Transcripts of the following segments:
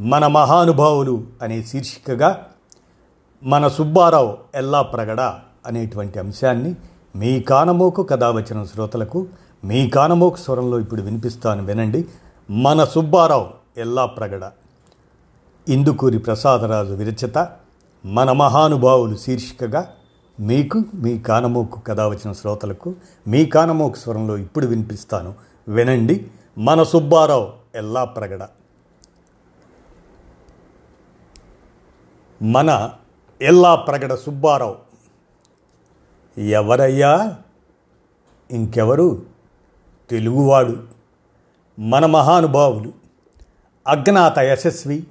మన మహానుభావులు అనే శీర్షికగా మన సుబ్బారావు ఎల్లా ప్రగడ అనేటువంటి అంశాన్ని మీ కానమోకు కథావచనం శ్రోతలకు మీ కానమోకు స్వరంలో ఇప్పుడు వినిపిస్తాను వినండి. మన సుబ్బారావు ఎల్లా ప్రగడ. ఇందుకూరి ప్రసాదరాజు విరచిత మన మహానుభావులు శీర్షికగా మీకు మీ కానమోకు కథావచన శ్రోతలకు మీ కానమోకు స్వరంలో ఇప్పుడు వినిపిస్తాను వినండి. మన సుబ్బారావు ఎల్లా ప్రగడ. మన ఎల్లా ప్రగడ సుబ్బారావు. ఎవరయ్యా? ఇంకెవరు? తెలుగువాడు. మన మహానుభావులు. అజ్ఞాత యశస్వి.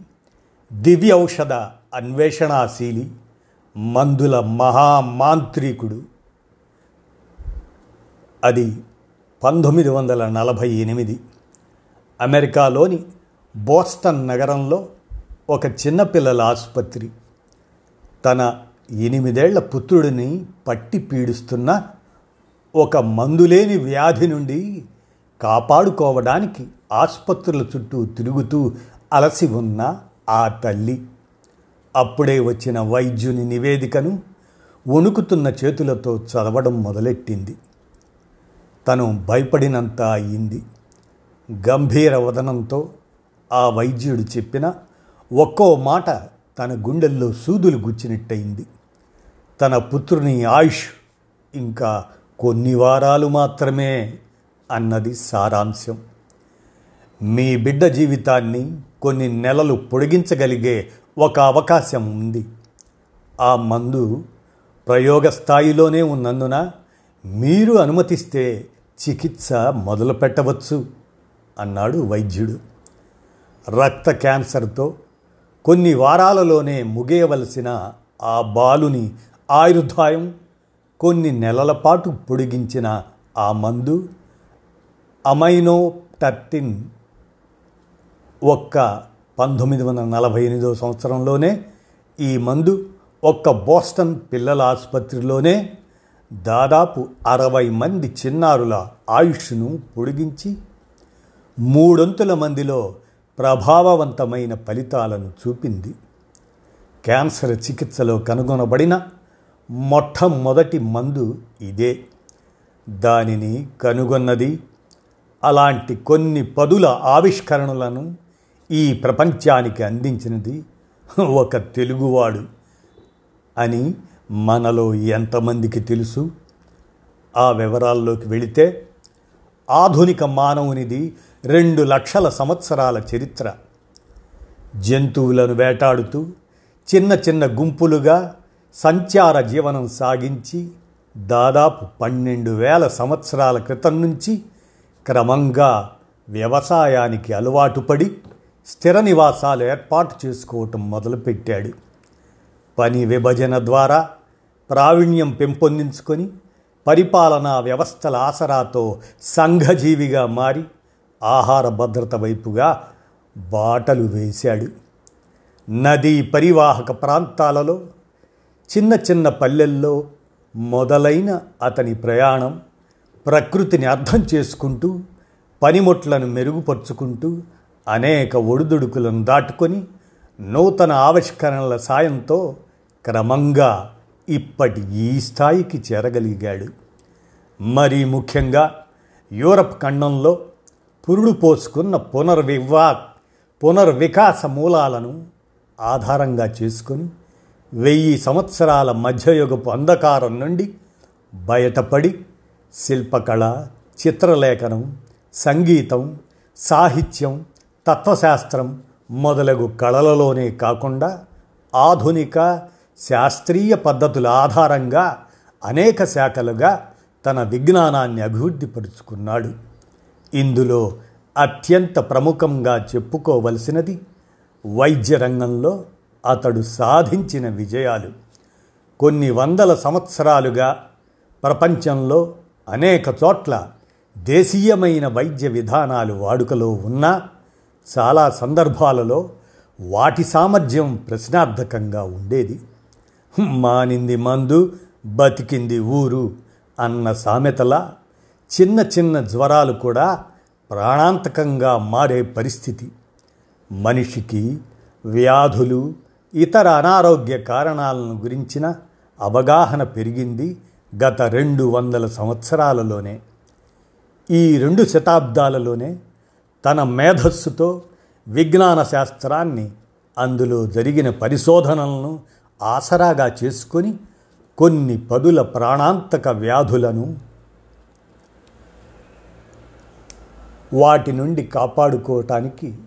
దివ్య ఔషధ అన్వేషణాశీలి. మందుల మహామాంత్రికుడు. అది పంతొమ్మిది వందల నలభై ఎనిమిది. అమెరికాలోని బోస్టన్ నగరంలో ఒక చిన్నపిల్లల ఆసుపత్రి. తన ఎనిమిదేళ్ళ పుత్రుడిని పట్టి పీడిస్తున్న ఒక మందులేని వ్యాధి నుండి కాపాడుకోవడానికి ఆసుపత్రుల చుట్టూ తిరుగుతూ అలసి ఉన్న ఆ తల్లి. అప్పుడే వచ్చిన వైద్యుని నివేదికను వణుకుతున్న చేతులతో చదవడం మొదలెట్టింది. తను భయపడినంత అయింది. గంభీర వదనంతో ఆ వైద్యుడు చెప్పిన ఒక్కో మాట తన గుండెల్లో సూదులు గుచ్చినట్టయింది. తన పుత్రుని ఆయుష్ ఇంకా కొన్ని వారాలు మాత్రమే అన్నది సారాంశం. మీ బిడ్డ జీవితాన్ని కొన్ని నెలలు పొడిగించగలిగే ఒక అవకాశం ఉంది. ఆ మందు ప్రయోగ స్థాయిలోనే ఉన్నందున మీరు అనుమతిస్తే చికిత్స మొదలు పెట్టవచ్చు అన్నాడు వైద్యుడు. రక్త క్యాన్సర్తో కొన్ని వారాలలోనే ముగియవలసిన ఆ బాలుని ఆయుర్దాయం కొన్ని నెలల పాటు పొడిగించిన ఆ మందు అమైనో టర్టిన్ ఒక్క పంతొమ్మిది వందల నలభై ఎనిమిదో సంవత్సరంలోనే ఈ మందు ఒక్క బోస్టన్ పిల్లల ఆసుపత్రిలోనే దాదాపు అరవై మంది చిన్నారుల ఆయుష్ను పొడిగించి మూడొంతుల మందిలో ప్రభావవంతమైన ఫలితాలను చూపింది. క్యాన్సర్ చికిత్సలో కనుగొనబడిన మొట్టమొదటి మందు ఇదే. దానిని కనుగొన్నది అలాంటి కొన్ని పదుల ఆవిష్కరణలను ఈ ప్రపంచానికి అందించినది ఒక తెలుగువాడు అని మనలో ఎంతమందికి తెలుసు? ఆ వివరాల్లోకి వెళితే ఆధునిక మానవునిది రెండు లక్షల సంవత్సరాల చరిత్ర. జంతువులను వేటాడుతూ చిన్న చిన్న గుంపులుగా సంచార జీవనం సాగించి దాదాపు పన్నెండు వేల సంవత్సరాల క్రితం నుంచి క్రమంగా వ్యవసాయానికి అలవాటుపడి స్థిర నివాసాలు ఏర్పాటు చేసుకోవటం మొదలుపెట్టాడు. పని విభజన ద్వారా ప్రావీణ్యం పెంపొందించుకొని పరిపాలనా వ్యవస్థల ఆసరాతో సంఘజీవిగా మారి ఆహార భద్రత వైపుగా బాటలు వేశాడు. నదీ పరివాహక ప్రాంతాలలో చిన్న చిన్న పల్లెల్లో మొదలైన అతని ప్రయాణం ప్రకృతిని అర్థం చేసుకుంటూ పనిముట్లను మెరుగుపరుచుకుంటూ అనేక ఒడిదుడుకులను దాటుకొని నూతన ఆవిష్కరణల సాయంతో క్రమంగా ఇప్పటి ఈ స్థాయికి చేరగలిగాడు. మరీ ముఖ్యంగా యూరప్ ఖండంలో పురుడు పోసుకున్న పునర్వివా పునర్వికాస మూలాలను ఆధారంగా చేసుకొని వెయ్యి సంవత్సరాల మధ్యయుగపు అంధకారం నుండి బయటపడి శిల్పకళ చిత్రలేఖనం సంగీతం సాహిత్యం తత్వశాస్త్రం మొదలగు కళలలోనే కాకుండా ఆధునిక శాస్త్రీయ పద్ధతుల ఆధారంగా అనేక శాఖలుగా తన విజ్ఞానాన్ని అభివృద్ధిపరుచుకున్నాడు. ఇందులో అత్యంత ప్రముఖంగా చెప్పుకోవలసినది వైద్య రంగంలో అతడు సాధించిన విజయాలు. కొన్ని వందల సంవత్సరాలుగా ప్రపంచంలో అనేక చోట్ల దేశీయమైన వైద్య విధానాలు వాడుకలో ఉన్నా చాలా సందర్భాలలో వాటి సామర్థ్యం ప్రశ్నార్థకంగా ఉండేది. మానింది మందు బతికింది ఊరు అన్న సామెతలా చిన్న చిన్న జ్వరాలు కూడా ప్రాణాంతకంగా మారే పరిస్థితి. మనిషికి వ్యాధులు ఇతర అనారోగ్య కారణాలను గురించిన అవగాహన పెరిగింది గత రెండు వందల సంవత్సరాలలోనే. ఈ రెండు శతాబ్దాలలోనే తన మేధస్సుతో విజ్ఞాన శాస్త్రాన్ని అందులో జరిగిన పరిశోధనలను ఆసరాగా చేసుకొని కొన్ని పదుల ప్రాణాంతక వ్యాధులను వాటి నుండి కాపాడుకోవటానికి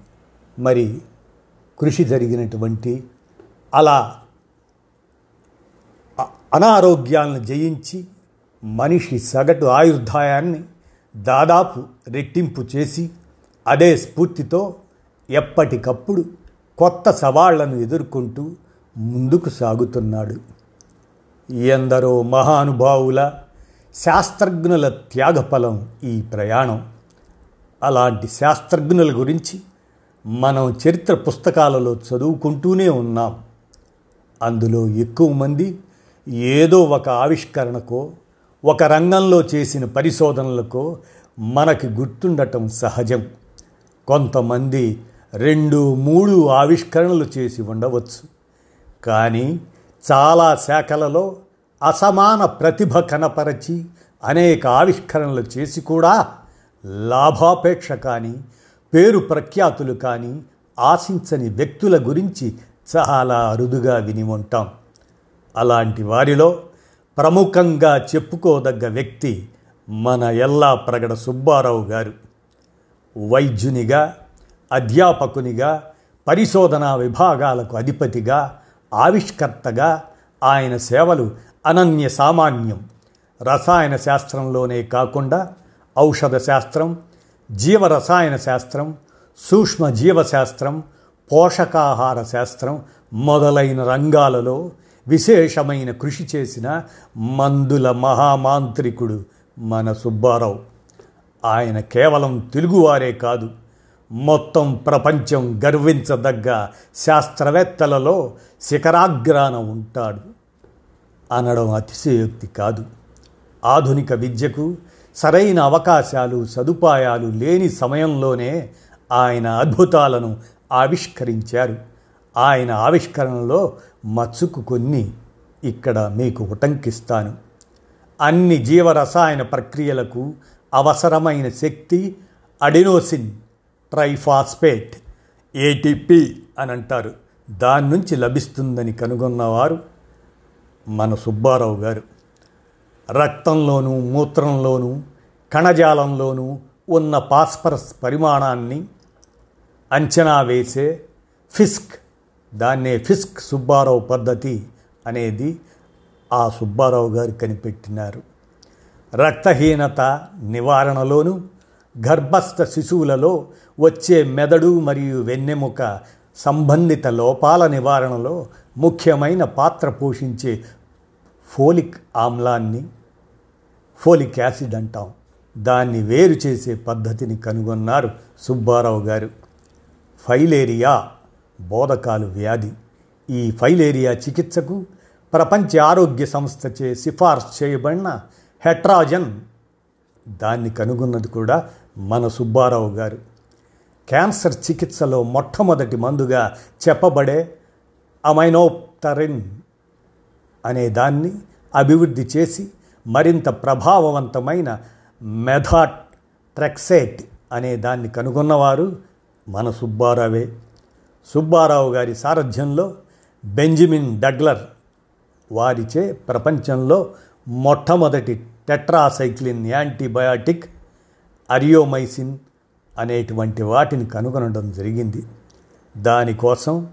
మరి కృషి జరిగినటువంటి అలా అనారోగ్యాలను జయించి మనిషి సగటు ఆయుర్దాయాన్ని దాదాపు రెట్టింపు చేసి అదే స్ఫూర్తితో ఎప్పటికప్పుడు కొత్త సవాళ్ళను ఎదుర్కొంటూ ముందుకు సాగుతున్నాడు. ఎందరో మహానుభావుల శాస్త్రజ్ఞుల త్యాగఫలం ఈ ప్రయాణం. అలాంటి శాస్త్రజ్ఞుల గురించి మనం చరిత్ర పుస్తకాలలో చదువుకుంటూనే ఉన్నాం. అందులో ఎక్కువ మంది ఏదో ఒక ఆవిష్కరణకో ఒక రంగంలో చేసిన పరిశోధనలకో మనకి గుర్తుండటం సహజం. కొంతమంది రెండు మూడు ఆవిష్కరణలు చేసి ఉండవచ్చు. కానీ చాలా శాఖలలో అసమాన ప్రతిభ కనపరచి అనేక ఆవిష్కరణలు చేసి కూడా లాభాపేక్ష కానీ పేరు ప్రఖ్యాతులు కానీ ఆశించని వ్యక్తుల గురించి చాలా అరుదుగా విని ఉంటాం. అలాంటి వారిలో ప్రముఖంగా చెప్పుకోదగ్గ వ్యక్తి మన ఎల్లా ప్రగడ సుబ్బారావు గారు. వైద్యునిగా అధ్యాపకునిగా పరిశోధనా విభాగాలకు అధిపతిగా ఆవిష్కర్తగా ఆయన సేవలు అనన్య సామాన్యం. రసాయన శాస్త్రంలోనే కాకుండా ఔషధ శాస్త్రం జీవరసాయన శాస్త్రం సూక్ష్మ జీవశాస్త్రం పోషకాహార శాస్త్రం మొదలైన రంగాలలో విశేషమైన కృషి చేసిన మందుల మహామాంత్రికుడు మన సుబ్బారావు. ఆయన కేవలం తెలుగువారే కాదు మొత్తం ప్రపంచం గర్వించదగ్గ శాస్త్రవేత్తలలో శిఖరాగ్రాన ఉంటాడు. అనడం అతిశయోక్తి కాదు. ఆధునిక విద్యకు సరైన అవకాశాలు సదుపాయాలు లేని సమయంలోనే ఆయన అద్భుతాలను ఆవిష్కరించారు. ఆయన ఆవిష్కరణలో మచ్చుకు కొన్ని ఇక్కడ మీకు ఉటంకిస్తాను. అన్ని జీవరసాయన ప్రక్రియలకు అవసరమైన శక్తి అడినోసిన్ ట్రైఫాస్పేట్ ఏటీపీ అని అంటారు. దాని నుంచి లభిస్తుందని కనుగొన్నవారు మన సుబ్బారావు గారు. రక్తంలోనూ మూత్రంలోనూ కణజాలంలోనూ ఉన్న పాస్పరస్ పరిమాణాన్ని అంచనా వేసే ఫిస్క్ దాన్నే ఫిస్క్ సుబ్బారావు పద్ధతి అనేది ఆ సుబ్బారావు గారు కనిపెట్టినారు. రక్తహీనత నివారణలోనూ గర్భస్థ శిశువులలో వచ్చే మెదడు మరియు వెన్నెముక సంబంధిత లోపాల నివారణలో ముఖ్యమైన పాత్ర పోషించే ఫోలిక్ ఆమ్లాన్ని ఫోలిక్ యాసిడ్ అంటాం. దాన్ని వేరు చేసే పద్ధతిని కనుగొన్నారు సుబ్బారావు గారు. ఫైలేరియా బోధకాలు వ్యాధి. ఈ ఫైలేరియా చికిత్సకు ప్రపంచ ఆరోగ్య సంస్థచే సిఫార్సు చేయబడిన హెట్రాజన్. దాన్ని కనుగొన్నది కూడా మన సుబ్బారావు గారు. క్యాన్సర్ చికిత్సలో మొట్టమొదటి మందుగా చెప్పబడే అమైనోప్టరిన్ అనే దాన్ని అభివృద్ధి చేసి మరింత ప్రభావవంతమైన మెథాట్ ట్రెక్సేట్ అనే దాన్ని కనుగొన్నవారు మన సుబ్బారావే. సుబ్బారావు గారి సారథ్యంలో బెంజమిన్ డగ్లర్ వారిచే ప్రపంచంలో మొట్టమొదటి టెట్రాసైక్లిన్ యాంటీబయాటిక్ అరియోమైసిన్ అనేటువంటి వాటిని కనుగొనడం జరిగింది. దానికోసం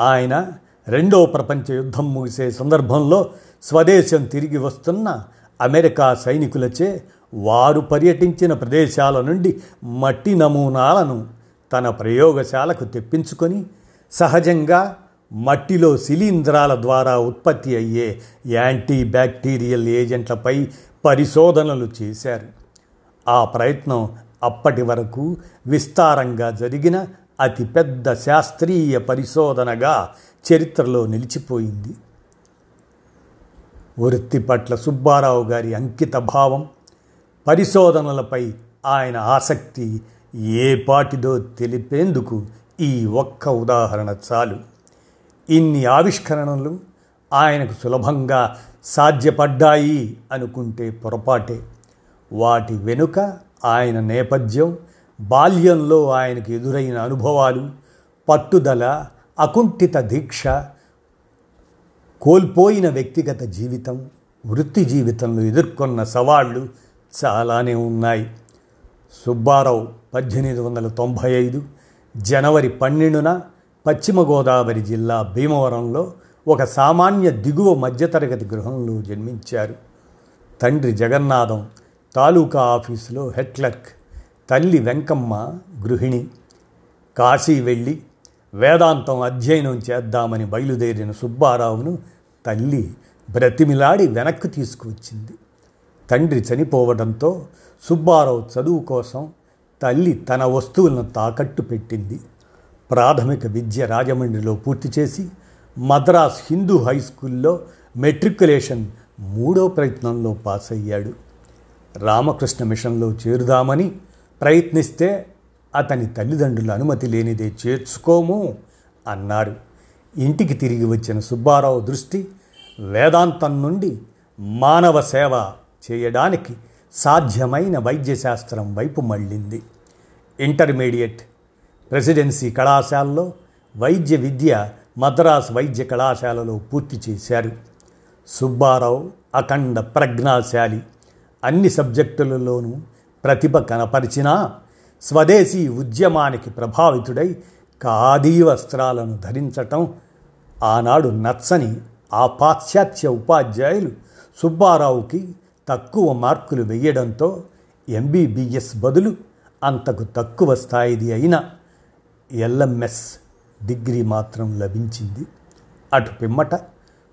ఆయన రెండో ప్రపంచ యుద్ధం ముగిసే సందర్భంలో స్వదేశం తిరిగి వస్తున్న అమెరికా సైనికులచే వారు పర్యటించిన ప్రదేశాల నుండి మట్టి నమూనాలను తన ప్రయోగశాలకు తెప్పించుకొని సహజంగా మట్టిలో శిలీంధ్రాల ద్వారా ఉత్పత్తి అయ్యే యాంటీ బ్యాక్టీరియల్ ఏజెంట్లపై పరిశోధనలు చేశారు. ఆ ప్రయత్నం అప్పటి వరకు విస్తారంగా జరిగిన అతిపెద్ద శాస్త్రీయ పరిశోధనగా చరిత్రలో నిలిచిపోయింది. వృత్తి పట్ల సుబ్బారావు గారి అంకిత భావం పరిశోధనలపై ఆయన ఆసక్తి ఏ పాటిదో తెలిపేందుకు ఈ ఒక్క ఉదాహరణ చాలు. ఇన్ని ఆవిష్కరణలు ఆయనకు సులభంగా సాధ్యపడ్డాయి అనుకుంటే పొరపాటే. వాటి వెనుక ఆయన నేపథ్యం బాల్యంలో ఆయనకు ఎదురైన అనుభవాలు పట్టుదల అకుంఠిత దీక్ష కోల్పోయిన వ్యక్తిగత జీవితం వృత్తి జీవితంలో ఎదుర్కొన్న సవాళ్ళు చాలానే ఉన్నాయి. సుబ్బారావు పద్దెనిమిది వందల తొంభై ఐదు జనవరి పన్నెండున పశ్చిమ గోదావరి జిల్లా భీమవరంలో ఒక సామాన్య దిగువ మధ్యతరగతి గృహంలో జన్మించారు. తండ్రి జగన్నాథం తాలూకా ఆఫీసులో హెడ్ క్లర్క్ తల్లి వెంకమ్మ గృహిణి కాశీ వెళ్ళి వేదాంతం అధ్యయనం చేద్దామని బయలుదేరిన సుబ్బారావును తల్లి బ్రతిమిలాడి వెనక్కు తీసుకువచ్చింది. తండ్రి చనిపోవడంతో సుబ్బారావు చదువు కోసం తల్లి తన వస్తువులను తాకట్టు పెట్టింది. ప్రాథమిక విద్య రాజమండ్రిలో పూర్తి చేసి మద్రాస్ హిందూ హై స్కూల్లో మెట్రికులేషన్ మూడో ప్రయత్నంలో పాస్ అయ్యాడు రామకృష్ణ మిషన్లో చేరుదామని ప్రయత్నిస్తే అతని తల్లిదండ్రుల అనుమతి లేనిదే చేర్చుకోము అన్నారు ఇంటికి తిరిగి వచ్చిన సుబ్బారావు దృష్టి వేదాంతం నుండి మానవ సేవ చేయడానికి సాధ్యమైన వైద్యశాస్త్రం వైపు మళ్ళింది. ఇంటర్మీడియట్ ప్రెసిడెన్సీ కళాశాలలో వైద్య విద్య మద్రాస్ వైద్య కళాశాలలో పూర్తి చేశారు. సుబ్బారావు అఖండ ప్రజ్ఞాశాలి. అన్ని సబ్జెక్టులలోనూ ప్రతిభ కనపరిచినా స్వదేశీ ఉద్యమానికి ప్రభావితుడై ఖాదీ వస్త్రాలను ధరించటం ఆనాడు నచ్చని ఆ పాశ్చాత్య ఉపాధ్యాయులు సుబ్బారావుకి తక్కువ మార్కులు వేయడంతో ఎంబీబీఎస్ బదులు అంతకు తక్కువ స్థాయిది అయిన ఎల్ఎంఎస్ డిగ్రీ మాత్రం లభించింది. అటు పిమ్మట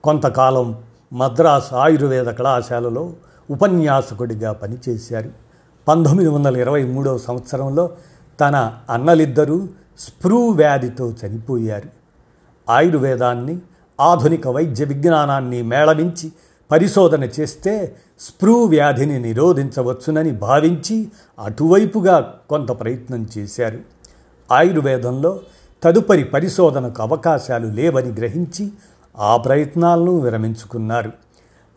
కొంతకాలం మద్రాస్ ఆయుర్వేద కళాశాలలో ఉపన్యాసకుడిగా పనిచేశారు. పంతొమ్మిది వందల ఇరవై మూడవ సంవత్సరంలో తన అన్నలిద్దరూ స్ప్రూ వ్యాధితో చనిపోయారు. ఆయుర్వేదాన్ని ఆధునిక వైద్య విజ్ఞానాన్ని మేళవించి పరిశోధన చేస్తే స్ప్రూ వ్యాధిని నిరోధించవచ్చునని భావించి అటువైపుగా కొంత ప్రయత్నం చేశారు. ఆయుర్వేదంలో తదుపరి పరిశోధనకు అవకాశాలు లేవని గ్రహించి ఆ ప్రయత్నాలను విరమించుకున్నారు.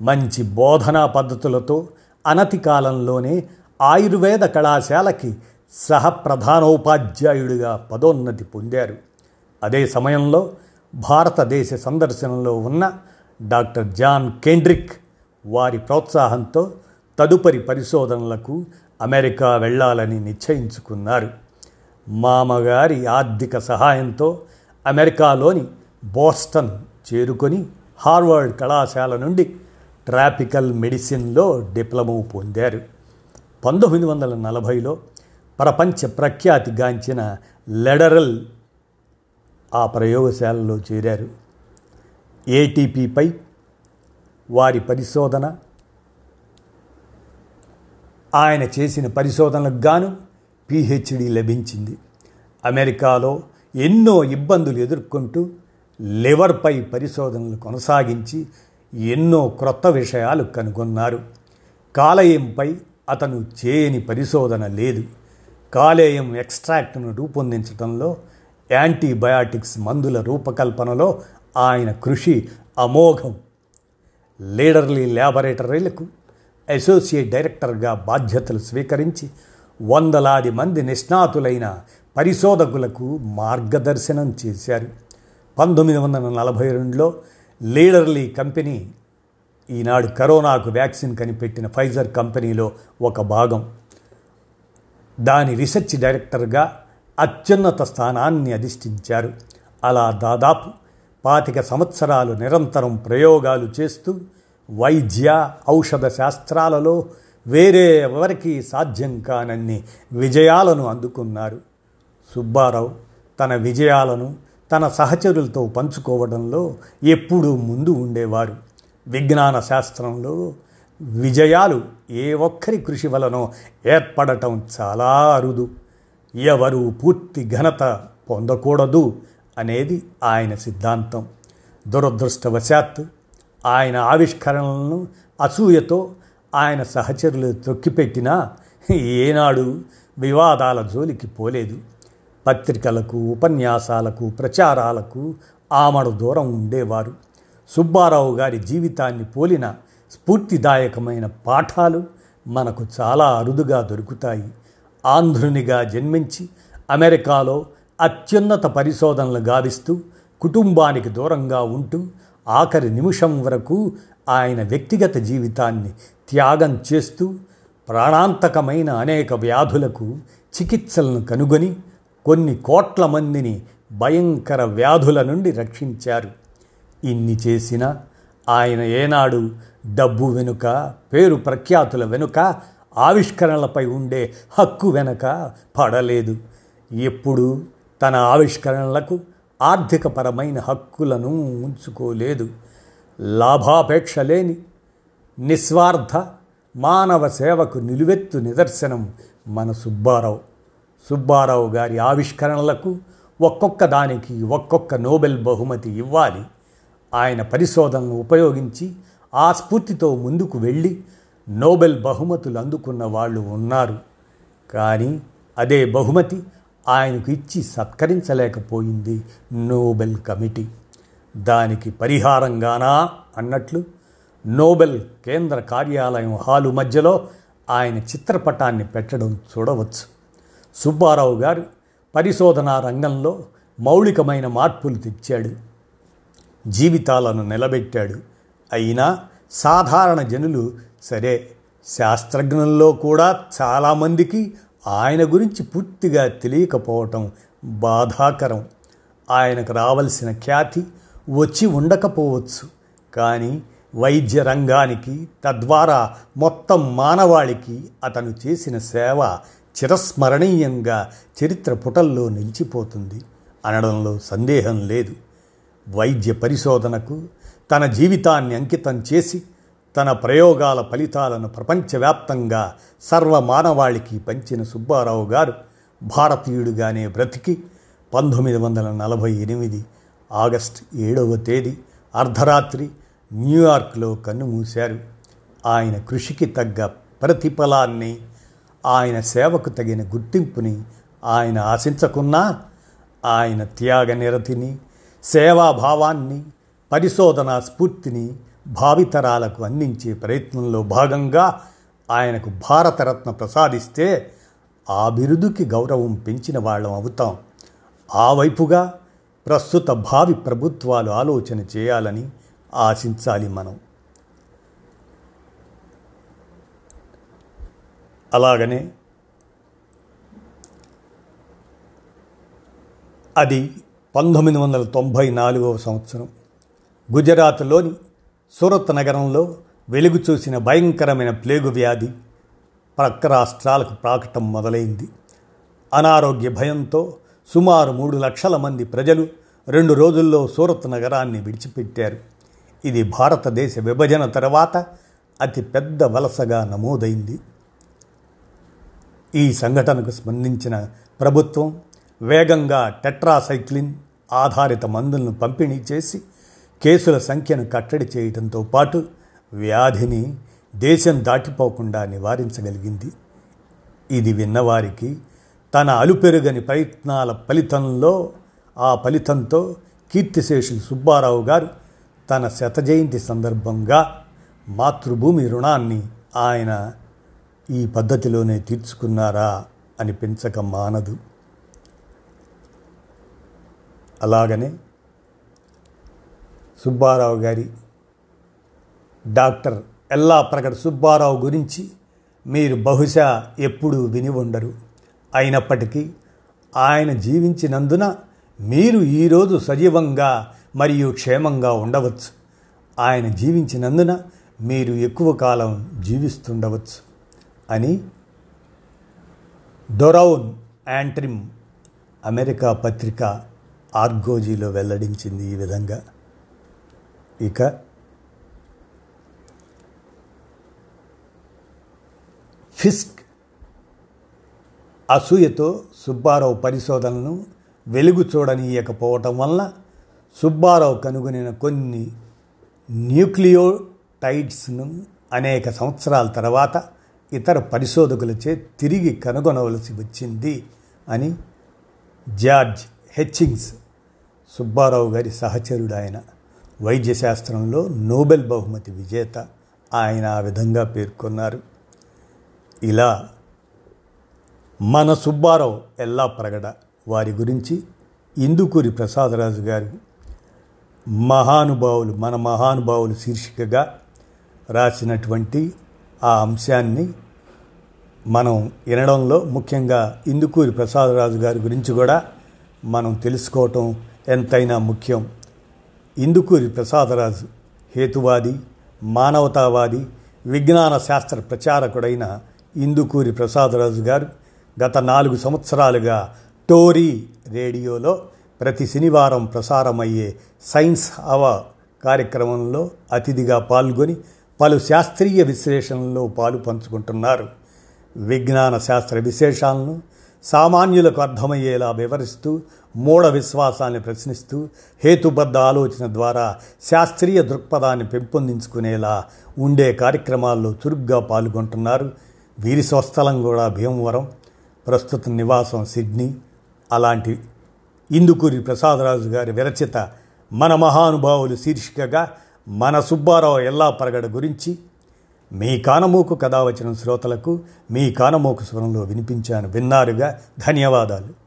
మంచి బోధనా పద్ధతులతో అనతి కాలంలోనే ఆయుర్వేద కళాశాలకి సహ ప్రధానోపాధ్యాయుడిగా పదోన్నతి పొందారు. అదే సమయంలో భారతదేశ సందర్శనలో ఉన్న డాక్టర్ జాన్ కేండ్రిక్ వారి ప్రోత్సాహంతో తదుపరి పరిశోధనలకు అమెరికా వెళ్ళాలని నిశ్చయించుకున్నారు. మామగారి ఆర్థిక సహాయంతో అమెరికాలోని బోస్టన్ చేరుకొని హార్వర్డ్ కళాశాల నుండి ట్రాపికల్ మెడిసిన్లో డిప్లొమా పొందారు. పంతొమ్మిది వందల నలభైలో ప్రపంచ ప్రఖ్యాతిగాంచిన లెడరల్ ఆ ప్రయోగశాలలో చేరారు. ఏటీపీపై వారి పరిశోధన ఆయన చేసిన పరిశోధనలకు గాను పిహెచ్డి లభించింది. అమెరికాలో ఎన్నో ఇబ్బందులు ఎదుర్కొంటూ లివర్పై పరిశోధనలు కొనసాగించి ఎన్నో క్రొత్త విషయాలు కనుగొన్నారు. కాలయంపై అతను చేయని పరిశోధన లేదు. కాలేయం ఎక్స్ట్రాక్ట్ను రూపొందించడంలో యాంటీబయాటిక్స్ మందుల రూపకల్పనలో ఆయన కృషి అమోఘం. లీడర్లీ ల్యాబొరేటరీలకు అసోసియేట్ డైరెక్టర్గా బాధ్యతలు స్వీకరించి వందలాది మంది నిష్ణాతులైన పరిశోధకులకు మార్గదర్శనం చేశారు. పంతొమ్మిది వందల నలభై రెండులో లీడర్లీ కంపెనీ ఈనాడు కరోనాకు వ్యాక్సిన్ కనిపెట్టిన ఫైజర్ కంపెనీలో ఒక భాగం. దాని రీసెర్చ్ డైరెక్టర్గా అత్యున్నత స్థానాన్ని అధిష్ఠించారు. అలా దాదాపు పాతిక సంవత్సరాలు నిరంతరం ప్రయోగాలు చేస్తూ వైద్య ఔషధ శాస్త్రాలలో వేరే ఎవరికి సాధ్యం కానన్ని విజయాలను అందుకున్నారు. సుబ్బారావు తన విజయాలను తన సహచరులతో పంచుకోవడంలో ఎప్పుడూ ముందు ఉండేవారు. విజ్ఞాన శాస్త్రంలో విజయాలు ఏ ఒక్కరి కృషి వలనో ఏర్పడటం చాలా అరుదు. ఎవరు పూర్తి ఘనత పొందకూడదు అనేది ఆయన సిద్ధాంతం. దురదృష్టవశాత్తు ఆయన ఆవిష్కరణలను అసూయతో ఆయన సహచరులు తొక్కిపెట్టినా ఏనాడు వివాదాల జోలికి పోలేదు. పత్రికలకు ఉపన్యాసాలకు ప్రచారాలకు ఆమడు దూరం ఉండేవారు. సుబ్బారావు గారి జీవితాన్ని పోలిన స్ఫూర్తిదాయకమైన పాఠాలు మనకు చాలా అరుదుగా దొరుకుతాయి. ఆంధ్రునిగా జన్మించి అమెరికాలో అత్యున్నత పరిశోధనలు గావిస్తూ కుటుంబానికి దూరంగా ఉంటూ ఆఖరి నిమిషం వరకు ఆయన వ్యక్తిగత జీవితాన్ని త్యాగం చేస్తూ ప్రాణాంతకమైన అనేక వ్యాధులకు చికిత్సలను కనుగొని కొన్ని కోట్ల మందిని భయంకర వ్యాధుల నుండి రక్షించారు. ఇన్ని చేసినా ఆయన ఏనాడు డబ్బు వెనుక పేరు ప్రఖ్యాతుల వెనుక ఆవిష్కరణలపై ఉండే హక్కు వెనుక పడలేదు. ఎప్పుడు తన ఆవిష్కరణలకు ఆర్థికపరమైన హక్కులను ఉంచుకోలేదు. లాభాపేక్ష లేని నిస్వార్థ మానవ సేవకు నిలువెత్తు నిదర్శనం మన సుబ్బారావు. సుబ్బారావు గారి ఆవిష్కరణలకు ఒక్కొక్క దానికి ఒక్కొక్క నోబెల్ బహుమతి ఇవ్వాలి. ఆయన పరిశోధనను ఉపయోగించి ఆ స్ఫూర్తితో ముందుకు వెళ్ళి నోబెల్ బహుమతులు అందుకున్న వాళ్ళు ఉన్నారు. కానీ అదే బహుమతి ఆయనకు ఇచ్చి సత్కరించలేకపోయింది నోబెల్ కమిటీ. దానికి పరిహారంగానా అన్నట్లు నోబెల్ కేంద్ర కార్యాలయం హాలు మధ్యలో ఆయన చిత్రపటాన్ని పెట్టడం చూడవచ్చు. సుబ్బారావు గారు పరిశోధనా రంగంలో మౌలికమైన మార్పులు తెచ్చాడు. జీవితాలను నిలబెట్టాడు. అయినా సాధారణ జనులు సరే శాస్త్రజ్ఞుల్లో కూడా చాలామందికి ఆయన గురించి పూర్తిగా తెలియకపోవటం బాధాకరం. ఆయనకు రావలసిన ఖ్యాతి వచ్చి ఉండకపోవచ్చు. కానీ వైద్య రంగానికి తద్వారా మొత్తం మానవాళికి అతను చేసిన సేవ చిరస్మరణీయంగా చరిత్ర పుటల్లో నిలిచిపోతుంది. అనడంలో సందేహం లేదు. వైద్య పరిశోధనకు తన జీవితాన్ని అంకితం చేసి తన ప్రయోగాల ఫలితాలను ప్రపంచవ్యాప్తంగా సర్వమానవాళికి పంచిన సుబ్బారావు గారు భారతీయుడుగానే బ్రతికి పంతొమ్మిది వందల నలభై ఎనిమిది ఆగస్ట్ ఏడవ తేదీ అర్ధరాత్రి న్యూయార్క్లో కన్నుమూశారు. ఆయన కృషికి తగ్గ ప్రతిఫలాన్ని ఆయన సేవకు తగిన గుర్తింపుని ఆయన ఆశించకున్నా ఆయన త్యాగ నిరతిని సేవాభావాన్ని పరిశోధనా స్ఫూర్తిని భావితరాలకు అందించే ప్రయత్నంలో భాగంగా ఆయనకు భారతరత్న ప్రసాదిస్తే ఆ బిరుదుకి గౌరవం పెంచిన వాళ్ళం అవుతాం. ఆ వైపుగా ప్రస్తుత భావి ప్రభుత్వాలు ఆలోచన చేయాలని ఆశించాలి మనం. అలాగనే అది పంతొమ్మిది వందల తొంభై నాలుగవ సంవత్సరం గుజరాత్లోని సూరత్ నగరంలో వెలుగు చూసిన భయంకరమైన ప్లేగు వ్యాధి ప్రక్క రాష్ట్రాలకు ప్రాకటం మొదలైంది. అనారోగ్య భయంతో సుమారు మూడు లక్షల మంది ప్రజలు రెండు రోజుల్లో సూరత్ నగరాన్ని విడిచిపెట్టారు. ఇది భారతదేశ విభజన తర్వాత అతి పెద్ద వలసగా నమోదైంది. ఈ సంఘటనకు స్పందించిన ప్రభుత్వం వేగంగా టెట్రాసైక్లిన్ ఆధారిత మందులను పంపిణీ చేసి కేసుల సంఖ్యను కట్టడి చేయడంతో పాటు వ్యాధిని దేశం దాటిపోకుండా నివారించగలిగింది. ఇది విన్నవారికి తన అలుపెరుగని ప్రయత్నాల ఫలితంలో ఆ ఫలితంతో కీర్తిశేషులు సుబ్బారావు గారు తన శత జయంతి సందర్భంగా మాతృభూమి రుణాన్ని ఆయన ఈ పద్ధతిలోనే తీర్చుకున్నారా అని పెంచక మానదు. అలాగనే సుబ్బారావు గారి డాక్టర్ ఎల్లా ప్రగట్ సుబ్బారావు గురించి మీరు బహుశా ఎప్పుడూ విని ఉండరు. అయినప్పటికీ ఆయన జీవించినందున మీరు ఈరోజు సజీవంగా మరియు క్షేమంగా ఉండవచ్చు. ఆయన జీవించినందున మీరు ఎక్కువ కాలం జీవిస్తుండవచ్చు అని డొరౌన్ యాంట్రిమ్ అమెరికా పత్రిక ఆర్గోజీలో వెల్లడించింది ఈ విధంగా. ఇక ఫిస్క్ అసూయతో సుబ్బారావు పరిశోధనను వెలుగు చూడనీయకపోవటం వల్ల సుబ్బారావు కనుగొనిన కొన్ని న్యూక్లియోటైడ్స్ను అనేక సంవత్సరాల తర్వాత ఇతర పరిశోధకులచే తిరిగి కనుగొనవలసి వచ్చింది అని జార్జ్ హెచ్చింగ్స్ సుబ్బారావు గారి సహచరుడు ఆయన వైద్యశాస్త్రంలో నోబెల్ బహుమతి విజేత ఆయన ఆ విధంగా పేర్కొన్నారు. ఇలా మన సుబ్బారావు ఎల్లా ప్రగడ వారి గురించి ఇందుకూరి ప్రసాదరాజు గారు మహానుభావులు మన మహానుభావులు శీర్షికగా రాసినటువంటి ఆ అంశాన్ని మనం వినడంలో ముఖ్యంగా ఇందుకూరి ప్రసాదరాజు గారి గురించి కూడా మనం తెలుసుకోవటం ఎంతైనా ముఖ్యం. ఇందుకూరి ప్రసాదరాజు హేతువాది మానవతావాది విజ్ఞాన శాస్త్ర ప్రచారకుడైన ఇందుకూరి ప్రసాదరాజు గారు గత నాలుగు సంవత్సరాలుగా టోరీ రేడియోలో ప్రతి శనివారం ప్రసారమయ్యే సైన్స్ అవర్ కార్యక్రమంలో అతిథిగా పాల్గొని పలు శాస్త్రీయ విశ్లేషణలో పాలు పంచుకుంటున్నారు. విజ్ఞాన శాస్త్ర విశేషాలను సామాన్యులకు అర్థమయ్యేలా వివరిస్తూ మూఢ విశ్వాసాన్ని ప్రశ్నిస్తూ హేతుబద్ధ ఆలోచన ద్వారా శాస్త్రీయ దృక్పథాన్ని పెంపొందించుకునేలా ఉండే కార్యక్రమాల్లో చురుగ్గా పాల్గొంటున్నారు వీరి స్వస్థలం కూడా భీమవరం ప్రస్తుత నివాసం సిడ్నీ. అలాంటి ఇందుకూరి ప్రసాదరాజు గారి విరచిత మన మహానుభావులు శీర్షికగా మన సుబ్బారావు ఎల్లా పరగడ గురించి మీ కానమూకు కథ వచ్చిన శ్రోతలకు మీ కానమూకు స్వరంలో వినిపించాను విన్నారుగా. ధన్యవాదాలు.